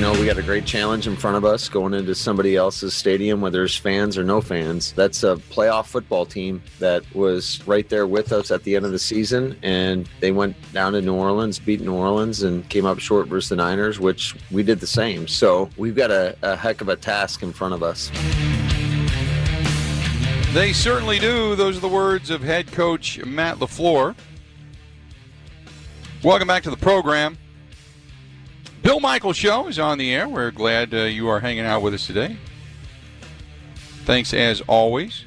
You know, we got a great challenge in front of us going into somebody else's stadium, whether there's fans or no fans. That's a playoff football team that was right there with us at the end of the season. And they went down to New Orleans, beat New Orleans, and came up short versus the Niners, which we did the same. So we've got a, a heck of a task in front of us. They certainly do. Those are the words of head coach Matt LaFleur. Welcome back to the program. Bill Michael Show is on the air. We're glad uh, you are hanging out with us today. Thanks as always.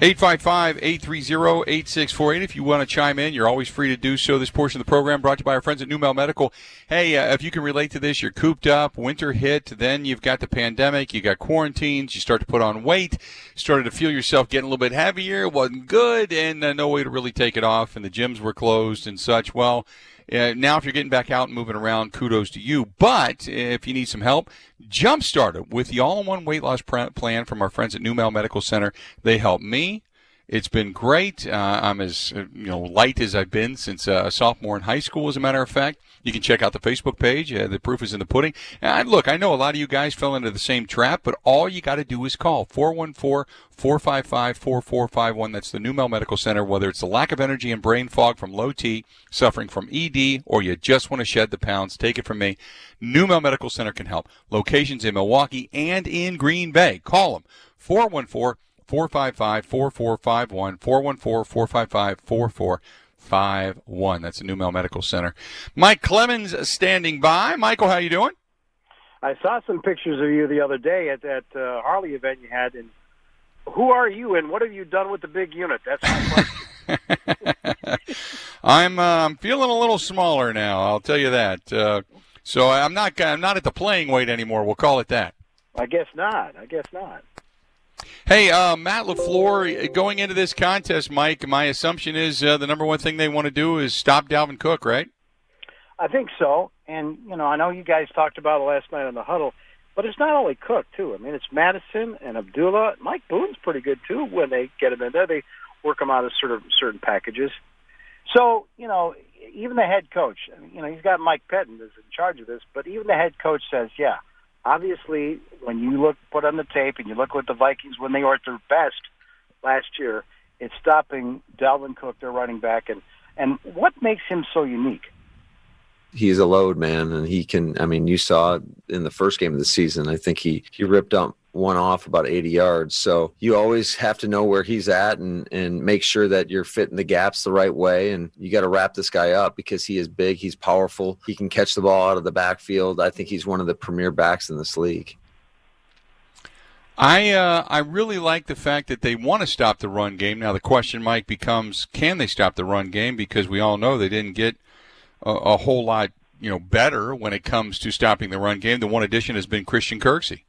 855 830 8648. If you want to chime in, you're always free to do so. This portion of the program brought to you by our friends at Numale Medical. Hey, uh, if you can relate to this, you're cooped up, winter hit, then you've got the pandemic, you got quarantines, you start to put on weight, started to feel yourself getting a little bit heavier, wasn't good, and uh, no way to really take it off, and the gyms were closed and such. Well, uh, now, if you're getting back out and moving around, kudos to you. But if you need some help, jumpstart it with the all-in-one weight loss plan from our friends at Numale Medical Center. They help me. It's been great. Uh, I'm as uh, you know light as I've been since uh, a sophomore in high school. As a matter of fact, you can check out the Facebook page. Uh, the proof is in the pudding. And look, I know a lot of you guys fell into the same trap, but all you got to do is call 414-455-4451. That's the Numale Medical Center. Whether it's the lack of energy and brain fog from low T, suffering from ED, or you just want to shed the pounds, take it from me. Numale Medical Center can help. Locations in Milwaukee and in Green Bay. Call them 414- 455 4451 414 455 4451. That's the Numale Medical Center. Mike Clemens standing by. Michael, how you doing? I saw some pictures of you the other day at that uh, Harley event you had. And who are you, and what have you done with the big unit? That's my question. I'm uh, I'm feeling a little smaller now. I'll tell you that. Uh, so I'm not I'm not at the playing weight anymore. We'll call it that. I guess not. I guess not. Hey, uh, Matt LaFleur, going into this contest, Mike, my assumption is uh, the number one thing they want to do is stop Dalvin Cook, right? I think so. And, you know, I know you guys talked about it last night on the huddle, but it's not only Cook, too. I mean, it's Mattison and Abdullah. Mike Boone's pretty good, too, when they get him in there. They work him out of sort of certain packages. So, you know, even the head coach, you know, he's got Mike Pettine is in charge of this, but even the head coach says, yeah – obviously, when you look put on the tape and you look what the Vikings when they were at their best last year, it's stopping Dalvin Cook, their running back, and and what makes him so unique? He's a load man, and he can. I mean, you saw in the first game of the season. I think he he ripped up one off about 80 yards. So you always have to know where he's at and, and make sure that you're fitting the gaps the right way. And you got to wrap this guy up because he is big, he's powerful, he can catch the ball out of the backfield. I think he's one of the premier backs in this league. I uh, I really like the fact that they want to stop the run game. Now the question, Mike, becomes can they stop the run game? Because we all know they didn't get a, a whole lot you know better when it comes to stopping the run game. The one addition has been Christian Kirksey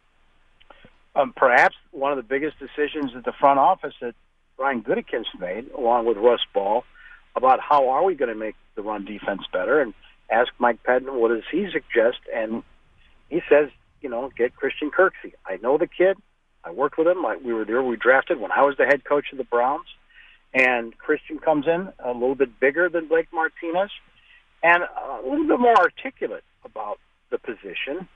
um, perhaps one of the biggest decisions that the front office that Brian Gutekunst made, along with Russ Ball, about how are we going to make the run defense better, and ask Mike Pettine what does he suggest, and he says, you know, get Christian Kirksey. I know the kid. I worked with him. I, we were there. We drafted when I was the head coach of the Browns, and Christian comes in a little bit bigger than Blake Martinez, and a little bit more articulate about the position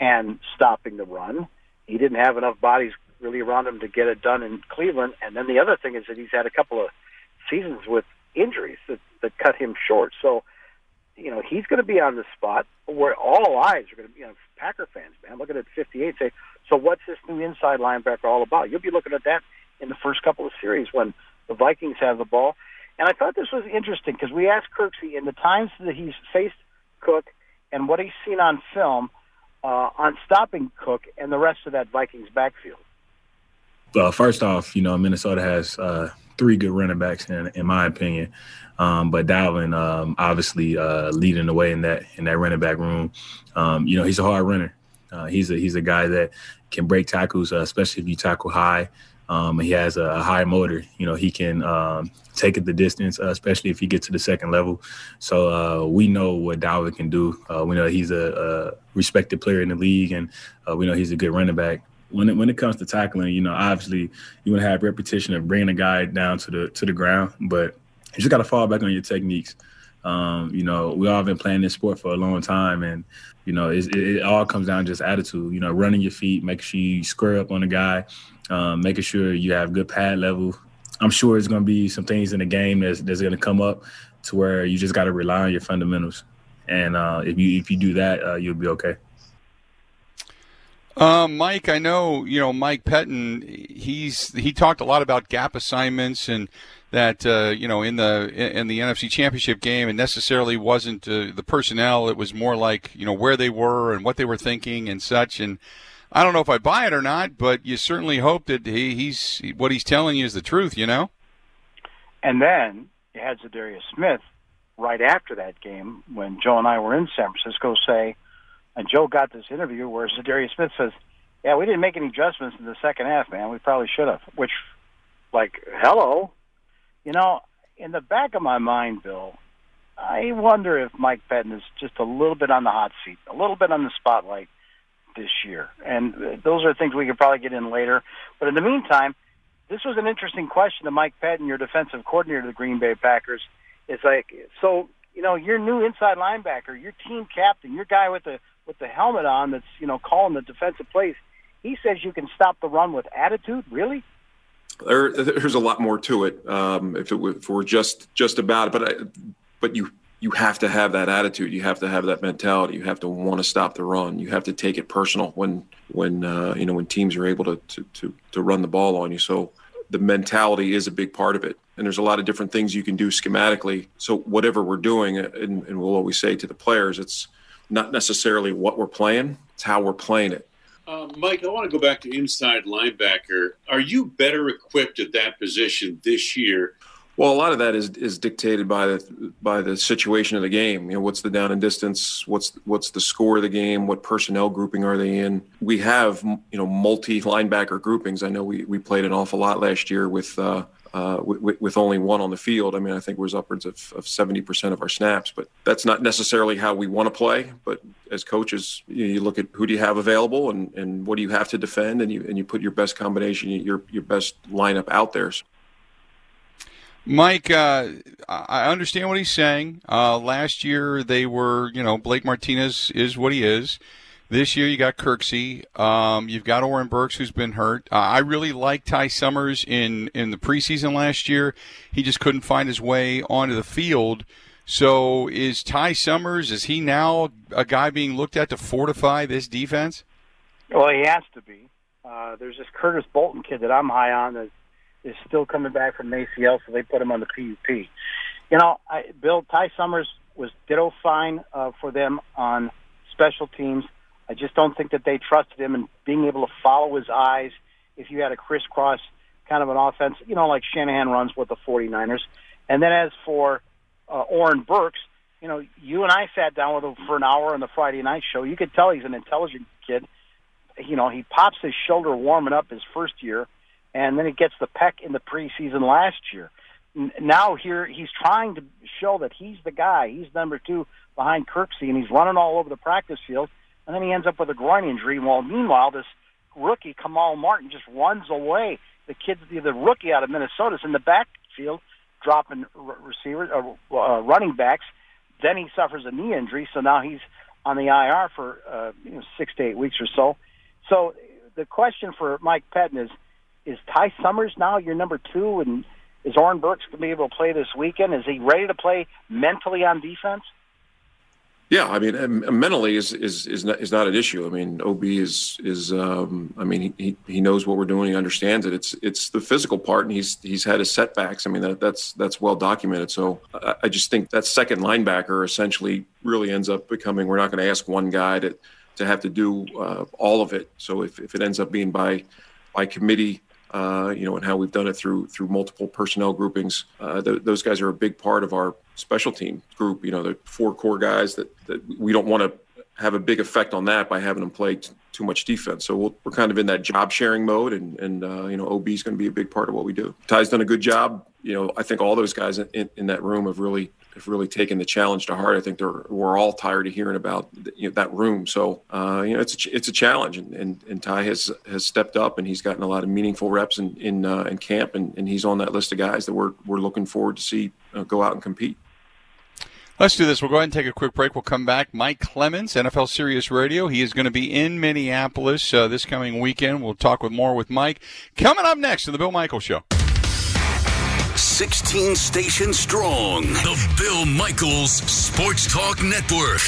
and stopping the run he didn't have enough bodies really around him to get it done in Cleveland. And then the other thing is that he's had a couple of seasons with injuries that, that cut him short. So, you know, he's going to be on the spot where all eyes are going to be on you know, Packer fans, man. Looking at 58, say, so what's this new inside linebacker all about? You'll be looking at that in the first couple of series when the Vikings have the ball. And I thought this was interesting because we asked Kirksey in the times that he's faced Cook and what he's seen on film uh, on stopping Cook and the rest of that Vikings backfield. Well, first off, you know Minnesota has uh, three good running backs in, in my opinion, um, but Dalvin um, obviously uh, leading the way in that in that running back room. Um, you know he's a hard runner. Uh, he's a he's a guy that can break tackles, uh, especially if you tackle high. Um, he has a, high motor. You know, he can um, take it the distance, uh, especially if he gets to the second level. So uh, we know what Dalvin can do. Uh, we know he's a, a, respected player in the league, and uh, we know he's a good running back. When it, when it comes to tackling, you know, obviously you want to have repetition of bringing a guy down to the to the ground, but you just got to fall back on your techniques. Um, you know, we all have been playing this sport for a long time, and you know, it, it, all comes down to just attitude. You know, running your feet, make sure you square up on the guy, um, making sure you have good pad level. I'm sure it's going to be some things in the game that's, that's going to come up to where you just got to rely on your fundamentals. And uh, if you if you do that, uh, you'll be okay. Um, Mike, I know you know Mike Pettine. He's he talked a lot about gap assignments and that uh, you know in the in the NFC Championship game, and necessarily wasn't uh, the personnel. It was more like you know where they were and what they were thinking and such. And I don't know if I buy it or not, but you certainly hope that he, he's what he's telling you is the truth. You know. And then you had Za'Darius Smith right after that game when Joe and I were in San Francisco say, and Joe got this interview where Za'Darius Smith says, "Yeah, we didn't make any adjustments in the second half, man. We probably should have." Which, like, hello, you know, in the back of my mind, Bill, I wonder if Mike Pettine is just a little bit on the hot seat, a little bit on the spotlight this year. And those are things we could probably get in later. But in the meantime, this was an interesting question to Mike Pettine, your defensive coordinator of the Green Bay Packers. It's like, so, you know, your new inside linebacker, your team captain, your guy with the with the helmet on that's, you know, calling the defensive plays, he says you can stop the run with attitude? Really? There, there's a lot more to it. Um, if it were, if it were just just about it, but I, but you you have to have that attitude. You have to have that mentality. You have to want to stop the run. You have to take it personal when when uh, you know when teams are able to, to to to run the ball on you. So the mentality is a big part of it. And there's a lot of different things you can do schematically. So whatever we're doing, and, and we'll always say to the players, it's not necessarily what we're playing; it's how we're playing it. Uh, Mike, I want to go back to inside linebacker. Are you better equipped at that position this year? Well, a lot of that is is dictated by the by the situation of the game. You know, what's the down and distance? What's what's the score of the game? What personnel grouping are they in? We have you know multi linebacker groupings. I know we we played an awful lot last year with uh, uh, with, with, only one on the field. I mean, I think it was upwards of, of 70% of our snaps, but that's not necessarily how we want to play. But as coaches, you, know, you, look at who do you have available and, and what do you have to defend, and you and you put your best combination, your your best lineup out there. Mike, uh, I understand what he's saying. Uh, last year they were, you know, Blake Martinez is what he is. This year you got Kirksey. Um, you've got Oren Burks who's been hurt. Uh, I really liked Ty Summers in, in the preseason last year. He just couldn't find his way onto the field. So is Ty Summers, is he now a guy being looked at to fortify this defense? Well, he has to be. Uh, there's this Curtis Bolton kid that I'm high on that is still coming back from ACL, so they put him on the PUP. You know, I, Bill, Ty Summers was ditto fine uh, for them on special teams. I just don't think that they trusted him and being able to follow his eyes if you had a crisscross kind of an offense, you know, like Shanahan runs with the 49ers. And then as for uh, Oren Burks, you know, you and I sat down with him for an hour on the Friday night show. You could tell he's an intelligent kid. You know, he pops his shoulder warming up his first year, and then he gets the peck in the preseason last year. Now here he's trying to show that he's the guy. He's number two behind Kirksey, and he's running all over the practice field and then he ends up with a groin injury. While meanwhile, this rookie Kamal Martin just runs away. The kid, the, the rookie out of Minnesota, is in the backfield dropping r- receivers, uh, uh, running backs. Then he suffers a knee injury, so now he's on the IR for uh, you know, six to eight weeks or so. So the question for Mike Pettine is: Is Ty Summers now your number two, and Is Oren Burks going to be able to play this weekend? Is he ready to play mentally on defense? Yeah, I mean, mentally is is is not, is not an issue. I mean, Ob is is um, I mean, he he knows what we're doing. He understands it. It's it's the physical part, and he's he's had his setbacks. I mean, that that's that's well documented. So I, I just think that second linebacker essentially really ends up becoming. We're not going to ask one guy to to have to do uh, all of it. So if if it ends up being by by committee uh, you know, and how we've done it through through multiple personnel groupings. Uh, th- those guys are a big part of our special team group. You know, the four core guys that, that we don't want to have a big effect on that by having them play t- too much defense. So we we are kind of in that job sharing mode, and and uh, you know, OB is going to be a big part of what we do. Ty's done a good job. You know, I think all those guys in, in that room have really have really taken the challenge to heart. I think we're all tired of hearing about you know, that room. So uh, you know it's a, it's a challenge, and, and, and Ty has has stepped up, and he's gotten a lot of meaningful reps in in, uh, in camp, and, and he's on that list of guys that we're we're looking forward to see uh, go out and compete. Let's do this. We'll go ahead and take a quick break. We'll come back. Mike Clemens, NFL Sirius Radio. He is going to be in Minneapolis uh, this coming weekend. We'll talk with more with Mike. Coming up next in the Bill Michael Show. 16 stations strong. The Bill Michaels Sports Talk Network.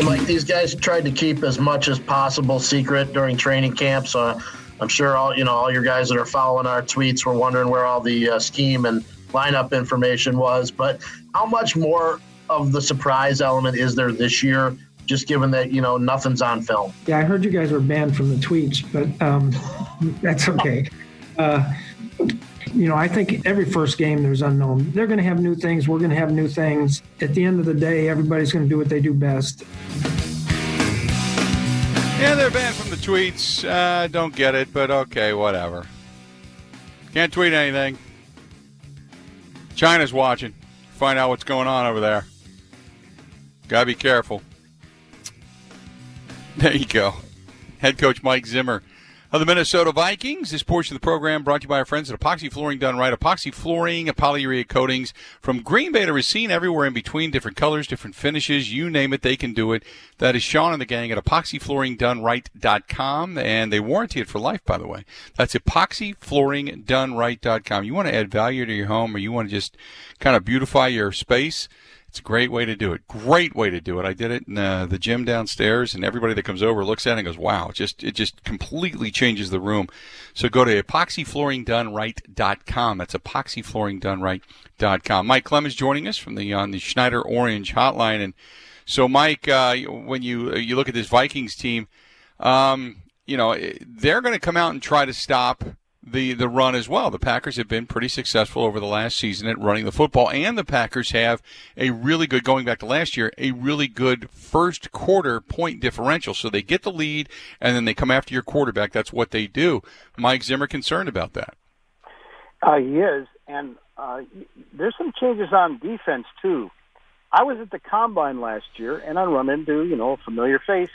Like these guys tried to keep as much as possible secret during training camp, so I'm sure all you know all your guys that are following our tweets were wondering where all the uh, scheme and lineup information was. But how much more of the surprise element is there this year? Just given that you know nothing's on film. Yeah, I heard you guys were banned from the tweets, but um, that's okay. Uh, you know, I think every first game there's unknown. They're going to have new things. We're going to have new things. At the end of the day, everybody's going to do what they do best. Yeah, they're banned from the tweets. Uh, don't get it, but okay, whatever. Can't tweet anything. China's watching. Find out what's going on over there. Gotta be careful. There you go. Head coach Mike Zimmer of the Minnesota Vikings. This portion of the program brought to you by our friends at Epoxy Flooring Done Right. Epoxy Flooring, polyurea coatings from Green Bay to Racine, everywhere in between, different colors, different finishes, you name it, they can do it. That is Sean and the gang at epoxyflooringdoneright.com, and they warranty it for life, by the way. That's epoxyflooringdoneright.com. You want to add value to your home or you want to just kind of beautify your space – it's a great way to do it. Great way to do it. I did it in uh, the gym downstairs, and everybody that comes over looks at it and goes, "Wow!" It just it just completely changes the room. So go to epoxyflooringdoneright.com. That's epoxyflooringdoneright.com. Mike Clemens joining us from the on the Schneider Orange Hotline, and so Mike, uh, when you you look at this Vikings team, um, you know they're going to come out and try to stop the the run as well. The Packers have been pretty successful over the last season at running the football, and the Packers have a really good going back to last year, a really good first quarter point differential. So they get the lead, and then they come after your quarterback. That's what they do. Mike Zimmer concerned about that. Uh, he is, and uh, there's some changes on defense too. I was at the combine last year, and I run into you know a familiar face,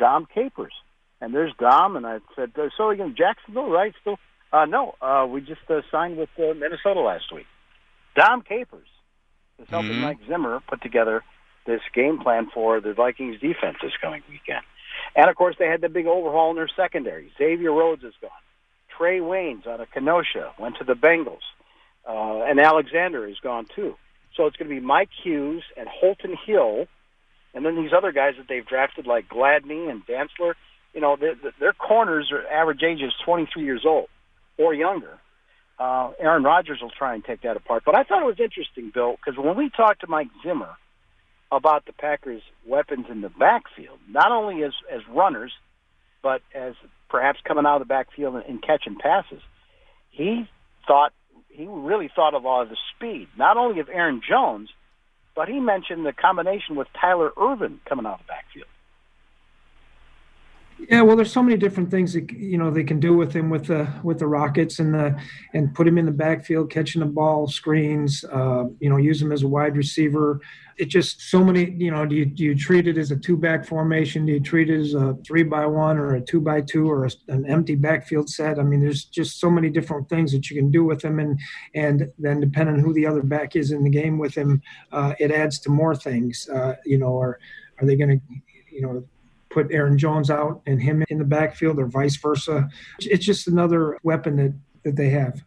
Dom Capers, and there's Dom, and I said, "So again, Jacksonville, right? Still uh, no, uh, we just uh, signed with uh, Minnesota last week. Dom Capers is helping mm-hmm. Mike Zimmer put together this game plan for the Vikings defense this coming weekend. And of course, they had the big overhaul in their secondary. Xavier Rhodes is gone. Trae Waynes out of Kenosha went to the Bengals. Uh, and Alexander is gone too. So it's going to be Mike Hughes and Holton Hill, and then these other guys that they've drafted like Gladney and Dantzler. You know, their corners are average age is 23 years old or younger. Uh, Aaron Rodgers will try and take that apart. But I thought it was interesting, Bill, because when we talked to Mike Zimmer about the Packers' weapons in the backfield, not only as as runners, but as perhaps coming out of the backfield and, and catching passes, he thought he really thought of all of the speed, not only of Aaron Jones, but he mentioned the combination with Tyler Ervin coming out of the backfield. Yeah, well, there's so many different things that you know they can do with him with the with the Rockets and the and put him in the backfield, catching the ball, screens. Uh, you know, use him as a wide receiver. It just so many. You know, do you do you treat it as a two back formation? Do you treat it as a three by one or a two by two or a, an empty backfield set? I mean, there's just so many different things that you can do with him, and and then depending who the other back is in the game with him, uh, it adds to more things. Uh, you know, or are they going to you know put Aaron Jones out and him in the backfield or vice versa. It's just another weapon that that they have.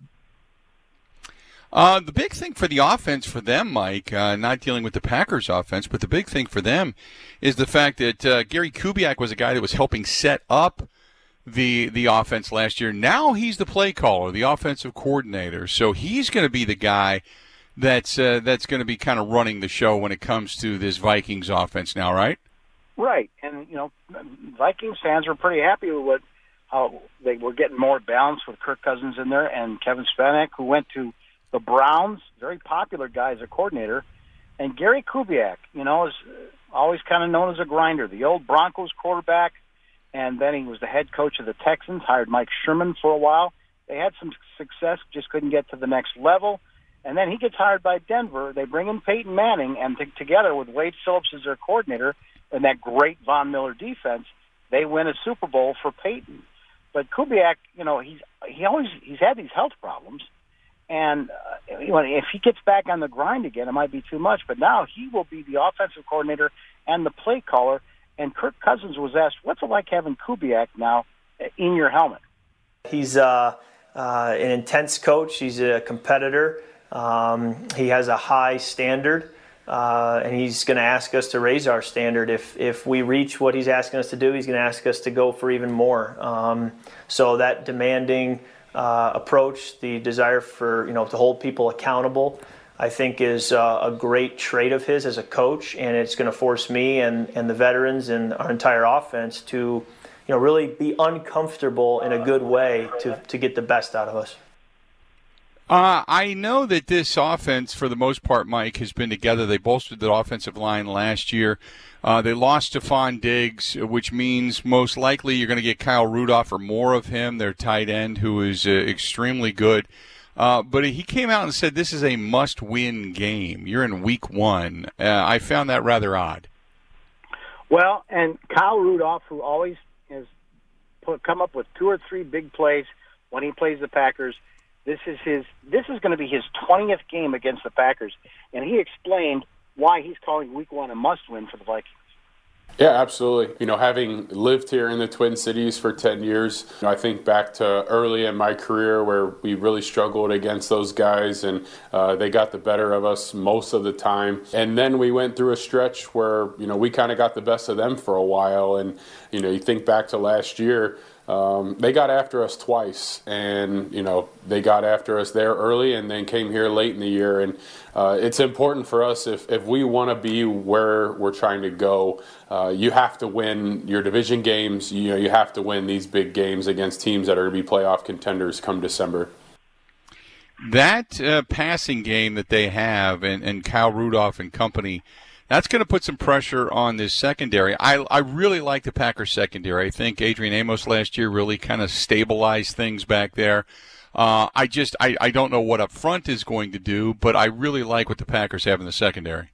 Uh, the big thing for the offense for them, Mike, uh, not dealing with the Packers offense, but the big thing for them is the fact that uh, Gary Kubiak was a guy that was helping set up the the offense last year. Now he's the play caller, the offensive coordinator. So he's going to be the guy that's uh, that's going to be kind of running the show when it comes to this Vikings offense now, right? Right, and you know, Vikings fans were pretty happy with what how they were getting more balance with Kirk Cousins in there and Kevin Stefanski, who went to the Browns, very popular guy as a coordinator, and Gary Kubiak, you know, is always kind of known as a grinder. The old Broncos quarterback, and then he was the head coach of the Texans. Hired Mike Sherman for a while. They had some success, just couldn't get to the next level. And then he gets hired by Denver. They bring in Peyton Manning, and t- together with Wade Phillips as their coordinator and that great Von Miller defense, they win a Super Bowl for Peyton. But Kubiak, you know, he's he always he's had these health problems, and uh, if he gets back on the grind again, it might be too much. But now he will be the offensive coordinator and the play caller. And Kirk Cousins was asked, "What's it like having Kubiak now in your helmet?" He's uh, uh, an intense coach. He's a competitor. Um, he has a high standard. Uh, and he's going to ask us to raise our standard. If if we reach what he's asking us to do, he's going to ask us to go for even more. Um, so that demanding uh, approach, the desire for you know to hold people accountable, I think is uh, a great trait of his as a coach, and it's going to force me and and the veterans and our entire offense to you know really be uncomfortable in a good way to to get the best out of us. Uh, I know that this offense, for the most part, Mike, has been together. They bolstered the offensive line last year. Uh, they lost Stefon Diggs, which means most likely you're going to get Kyle Rudolph or more of him, their tight end, who is uh, extremely good. Uh, but he came out and said this is a must-win game. You're in week one. Uh, I found that rather odd. Well, and Kyle Rudolph, who always has put, come up with two or three big plays when he plays the Packers – this is his. This is going to be his 20th game against the Packers, and he explained why he's calling Week One a must-win for the Vikings. Yeah, absolutely. You know, having lived here in the Twin Cities for 10 years, you know, I think back to early in my career where we really struggled against those guys and uh, they got the better of us most of the time. And then we went through a stretch where, you know, we kind of got the best of them for a while. And, you know, you think back to last year, um, they got after us twice, and you know they got after us there early, and then came here late in the year. And uh, it's important for us if if we want to be where we're trying to go, uh, you have to win your division games. You know you have to win these big games against teams that are going to be playoff contenders come December. That uh, passing game that they have, and, and Kyle Rudolph and company that's going to put some pressure on this secondary. I, I really like the Packers secondary. I think Adrian Amos last year really kind of stabilized things back there. Uh, I just I, I don't know what up front is going to do, but I really like what the Packers have in the secondary.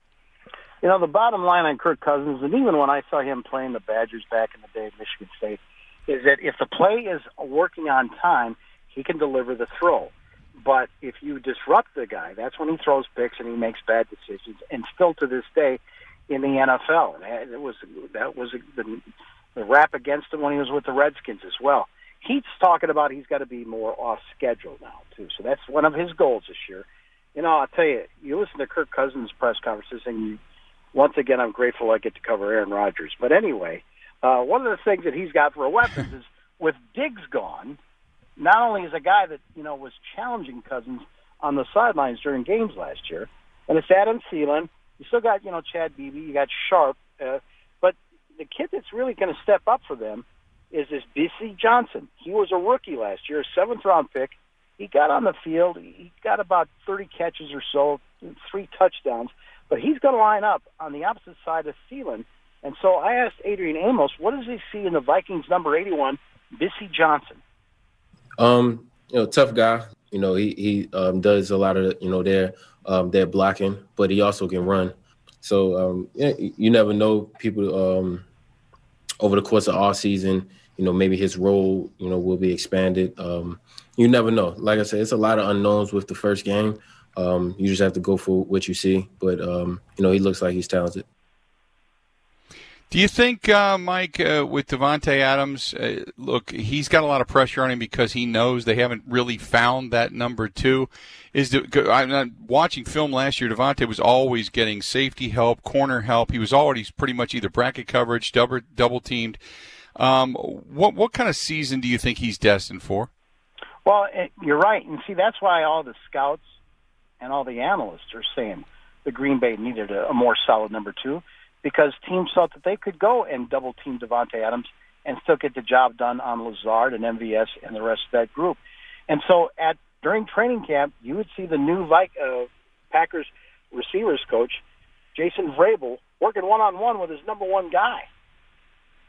You know, the bottom line on Kirk Cousins, and even when I saw him playing the Badgers back in the day at Michigan State, is that if the play is working on time, he can deliver the throw. But if you disrupt the guy, that's when he throws picks and he makes bad decisions. And still to this day, in the NFL, it was that was the, the rap against him when he was with the Redskins as well. He's talking about he's got to be more off schedule now too. So that's one of his goals this year. You know, I'll tell you, you listen to Kirk Cousins' press conferences, and once again, I'm grateful I get to cover Aaron Rodgers. But anyway, uh, one of the things that he's got for a weapon is with Diggs gone, not only is a guy that you know was challenging Cousins on the sidelines during games last year, and it's Adam Thielen. You still got you know Chad Beebe, you got Sharp, uh, but the kid that's really going to step up for them is this Bisi Johnson. He was a rookie last year, seventh round pick. He got on the field. He got about 30 catches or so, three touchdowns. But he's going to line up on the opposite side of Thielen. And so I asked Adrian Amos, what does he see in the Vikings number 81, Bisi Johnson? Um, you know, tough guy. You know, he he um, does a lot of you know their um, their blocking, but he also can run. So um, yeah, you never know. People um, over the course of all season, you know, maybe his role, you know, will be expanded. Um, you never know. Like I said, it's a lot of unknowns with the first game. Um, you just have to go for what you see. But um, you know, he looks like he's talented. Do you think, uh, Mike, uh, with Davante Adams, uh, look, he's got a lot of pressure on him because he knows they haven't really found that number two. Is the, I'm not watching film last year. Davante was always getting safety help, corner help. He was already pretty much either bracket coverage, double double teamed. Um, what what kind of season do you think he's destined for? Well, it, you're right, and see that's why all the scouts and all the analysts are saying the Green Bay needed a, a more solid number two because teams thought that they could go and double team Davante Adams and still get the job done on Lazard and MVS and the rest of that group. And so at during training camp, you would see the new Vi- uh, Packers receivers coach, Jason Vrabel, working one on one with his number one guy.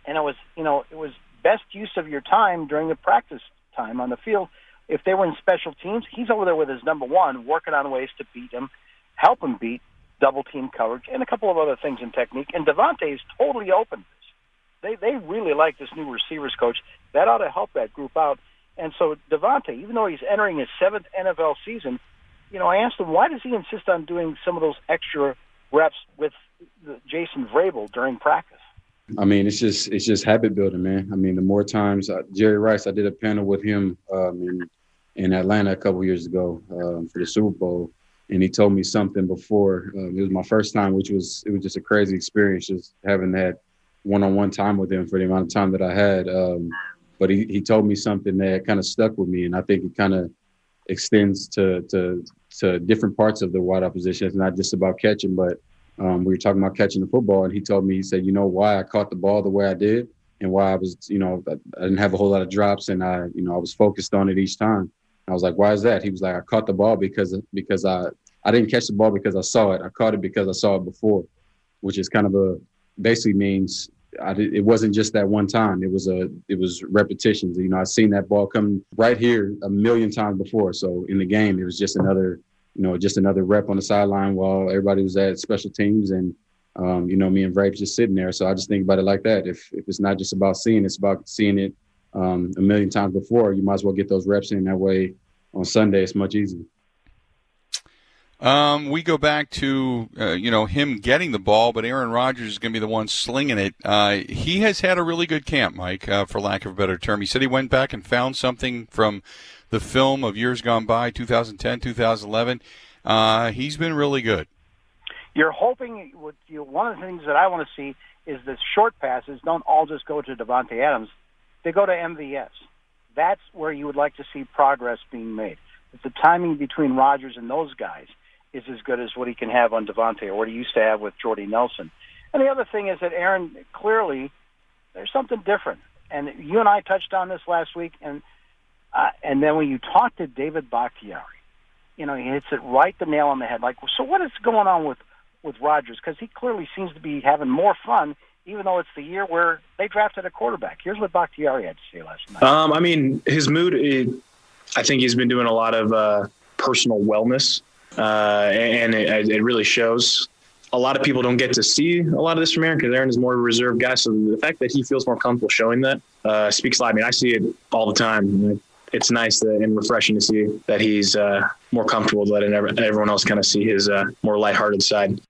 And it was, you know, it was best use of your time during the practice time on the field. If they were in special teams, he's over there with his number one, working on ways to beat him, help him beat double team coverage, and a couple of other things in technique. And Davante is totally open. They they really like this new receivers coach. That ought to help that group out. And so Davante, even though he's entering his seventh NFL season, you know, I asked him why does he insist on doing some of those extra reps with Jason Vrabel during practice. I mean, it's just it's just habit building, man. I mean, the more times uh, Jerry Rice, I did a panel with him um, in in Atlanta a couple years ago um, for the Super Bowl, and he told me something before. Um, it was my first time, which was it was just a crazy experience, just having that one-on-one time with him for the amount of time that I had. Um, but he, he told me something that kind of stuck with me, and I think it kind of extends to to to different parts of the wideout position. It's not just about catching, but um, we were talking about catching the football, and he told me he said, you know, why I caught the ball the way I did, and why I was, you know, I, I didn't have a whole lot of drops, and I, you know, I was focused on it each time. I was like, why is that? He was like, I caught the ball because because I I didn't catch the ball because I saw it. I caught it because I saw it before, which is kind of a basically means I did, it wasn't just that one time. It was a it was repetitions. You know, I've seen that ball come right here a million times before. So in the game, it was just another you know just another rep on the sideline while everybody was at special teams and. Um, you know, me and Vrabel just sitting there. So I just think about it like that. If if it's not just about seeing, it's about seeing it um, a million times before. You might as well get those reps in that way. On Sunday, it's much easier. Um, we go back to uh, you know him getting the ball, but Aaron Rodgers is going to be the one slinging it. Uh, he has had a really good camp, Mike, uh, for lack of a better term. He said he went back and found something from the film of years gone by, 2010, 2011. Uh, he's been really good. You're hoping with you, one of the things that I want to see is that short passes don't all just go to Davante Adams; they go to MVS. That's where you would like to see progress being made. If the timing between Rodgers and those guys is as good as what he can have on Davante or what he used to have with Jordy Nelson. And the other thing is that Aaron clearly there's something different. And you and I touched on this last week, and uh, and then when you talk to David Bakhtiari, you know he hits it right the nail on the head. Like, so what is going on with with Rodgers? Because he clearly seems to be having more fun, even though it's the year where they drafted a quarterback. Here's what Bakhtiari had to say last night. Um, I mean, his mood. It, I think he's been doing a lot of uh, personal wellness uh, and it, it, really shows. A lot of people don't get to see a lot of this from Aaron because Aaron is more of a reserved guy. So the fact that he feels more comfortable showing that uh, speaks lot. I mean, I see it all the time. It's nice and refreshing to see that he's uh, more comfortable letting everyone else kind of see his uh, more lighthearted side.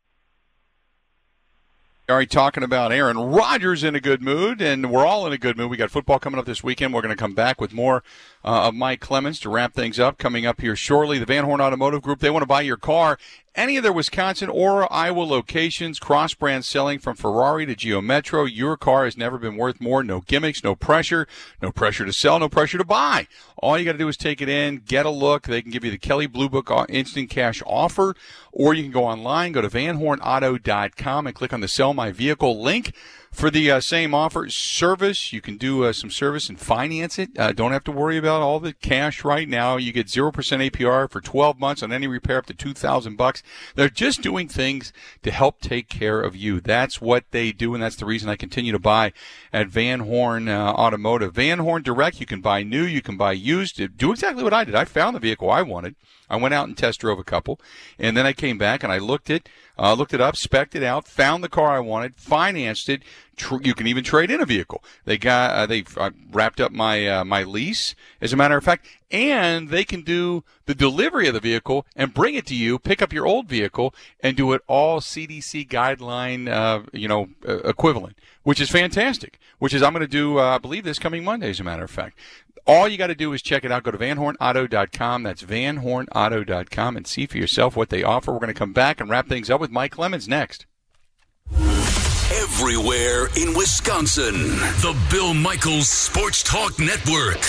Right, talking about Aaron Rodgers in a good mood, and we're all in a good mood. We got football coming up this weekend. We're going to come back with more uh, of Mike Clemens to wrap things up. Coming up here shortly, the Van Horn Automotive Group. They want to buy your car any of their Wisconsin or Iowa locations, cross brand selling from Ferrari to Geo Metro. Your car has never been worth more. No gimmicks, no pressure, no pressure to sell, no pressure to buy. All you got to do is take it in, get a look. They can give you the Kelley Blue Book uh, instant cash offer, or you can go online, go to vanhornauto.com and click on the sell my vehicle link for the uh, same offer service you can do uh, some service and finance it. Uh, don't have to worry about all the cash right now. You get 0% apr for 12 months on any repair up to 2000 bucks. They're just doing things to help take care of you. That's what they do and that's the reason i continue to buy at van horn uh, automotive. Van horn direct you can buy new you can buy used. Do exactly what i did. I found the vehicle i wanted. I went out and test drove a couple, and then I came back and I looked it, uh, looked it up, specced it out, found the car I wanted, financed it, Tr- you can even trade in a vehicle. They got uh, they've uh, wrapped up my uh, my lease, as a matter of fact, and they can do the delivery of the vehicle and bring it to you, pick up your old vehicle, and do it all CDC guideline, uh, you know, equivalent, which is fantastic. Which is I'm going to do, uh, I believe, this coming Monday, as a matter of fact. All you got to do is check it out. Go to vanhornauto.com. That's vanhornauto.com and see for yourself what they offer. We're going to come back and wrap things up with Mike Clemens next. Everywhere in Wisconsin. The Bill Michaels Sports Talk Network.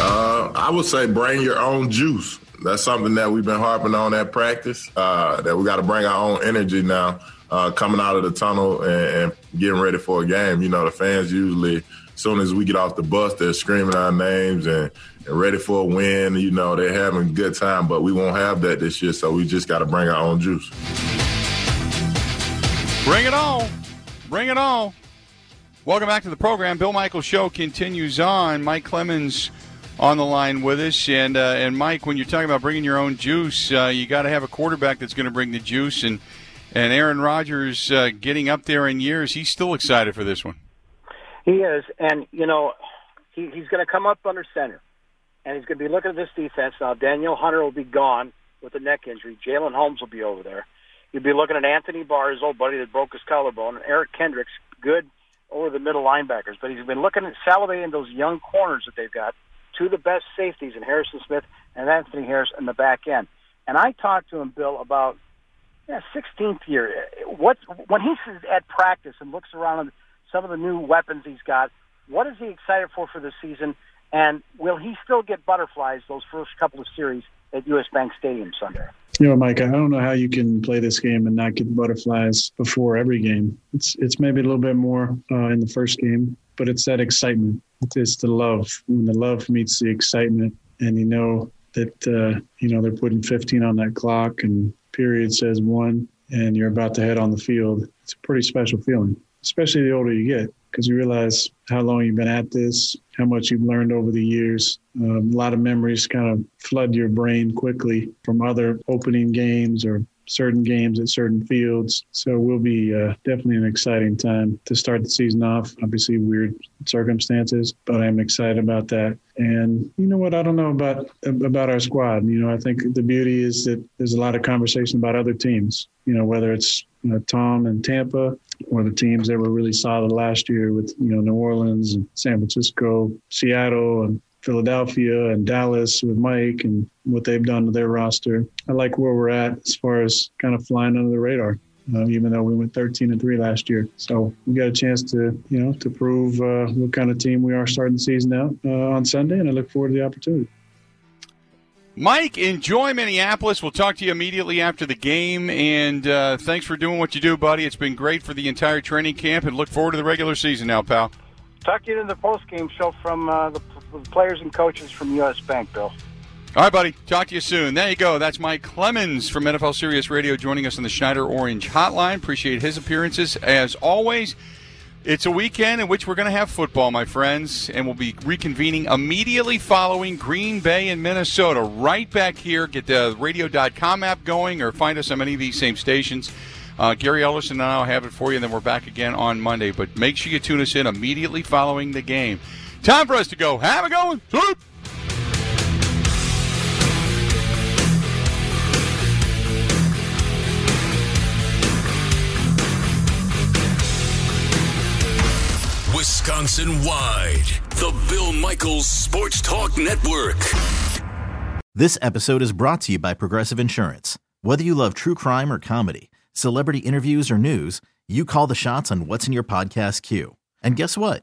Uh, I would say bring your own juice. That's something that we've been harping on at practice. Uh, that we got to bring our own energy now, uh, coming out of the tunnel and, and, getting ready for a game. You know, the fans usually, as soon as we get off the bus, they're screaming our names and, and ready for a win. You know, they're having a good time, but we won't have that this year. So we just got to bring our own juice. Bring it on. Bring it on. Welcome back to the program. Bill Michaels Show continues on. Mike Clemens on the line with us. And uh, and Mike, when you're talking about bringing your own juice, uh, you got to have a quarterback that's going to bring the juice. And and Aaron Rodgers uh, getting up there in years, he's still excited for this one. He is, and you know, he, he's going to come up under center, and he's going to be looking at this defense now. Danielle Hunter will be gone with a neck injury. Jalen Holmes will be over there. You'd be looking at Anthony Barr, his old buddy that broke his collarbone, and Eric Kendricks, good over the middle linebackers. But he's been looking at salivating those young corners that they've got, two the best safeties in Harrison Smith and Anthony Harris in the back end. And I talked to him, Bill, about yeah, 16th year. What's when he's at practice and looks around at some of the new weapons he's got? What is he excited for for the season? And will he still get butterflies those first couple of series at US Bank Stadium Sunday? You know, Mike, I don't know how you can play this game and not get butterflies before every game. It's it's maybe a little bit more uh, in the first game, but it's that excitement. It's the love. When the love meets the excitement, and you know that uh, you know they're putting 15 on that clock, and period says one, and you're about to head on the field. It's a pretty special feeling, especially the older you get because you realize how long you've been at this, how much you've learned over the years. Um, a lot of memories kind of flood your brain quickly from other opening games or certain games at certain fields. So it will be uh, definitely an exciting time to start the season off. Obviously, weird circumstances, but I'm excited about that. And you know what? I don't know about about our squad. You know, I think the beauty is that there's a lot of conversation about other teams. You know, whether it's you know, Tom and Tampa or the teams that were really solid last year with you know New Orleans and San Francisco, Seattle, and Philadelphia and Dallas with Mike and what they've done to their roster. I like where we're at as far as kind of flying under the radar. Uh, even though we went 13 and three last year, so we got a chance to, you know, to prove uh, what kind of team we are starting the season out uh, on Sunday, and I look forward to the opportunity. Mike, enjoy Minneapolis. We'll talk to you immediately after the game. And uh, thanks for doing what you do, buddy. It's been great for the entire training camp, and look forward to the regular season now, pal. Talk to you in the post game show from uh, the players and coaches from U.S. Bank, Bill. All right, buddy. Talk to you soon. There you go. That's Mike Clemens from NFL Sirius Radio joining us on the Schneider Orange Hotline. Appreciate his appearances as always. It's a weekend in which we're going to have football, my friends, and we'll be reconvening immediately following Green Bay and Minnesota. Right back here. Get the radio.com app going or find us on any of these same stations. Uh, Gary Ellerson and I will have it for you, and then we're back again on Monday. But make sure you tune us in immediately following the game. Time for us to go. Have a going. Swoop. Wisconsin wide, the Bill Michaels Sports Talk Network. This episode is brought to you by Progressive Insurance. Whether you love true crime or comedy, celebrity interviews or news, you call the shots on what's in your podcast queue. And guess what?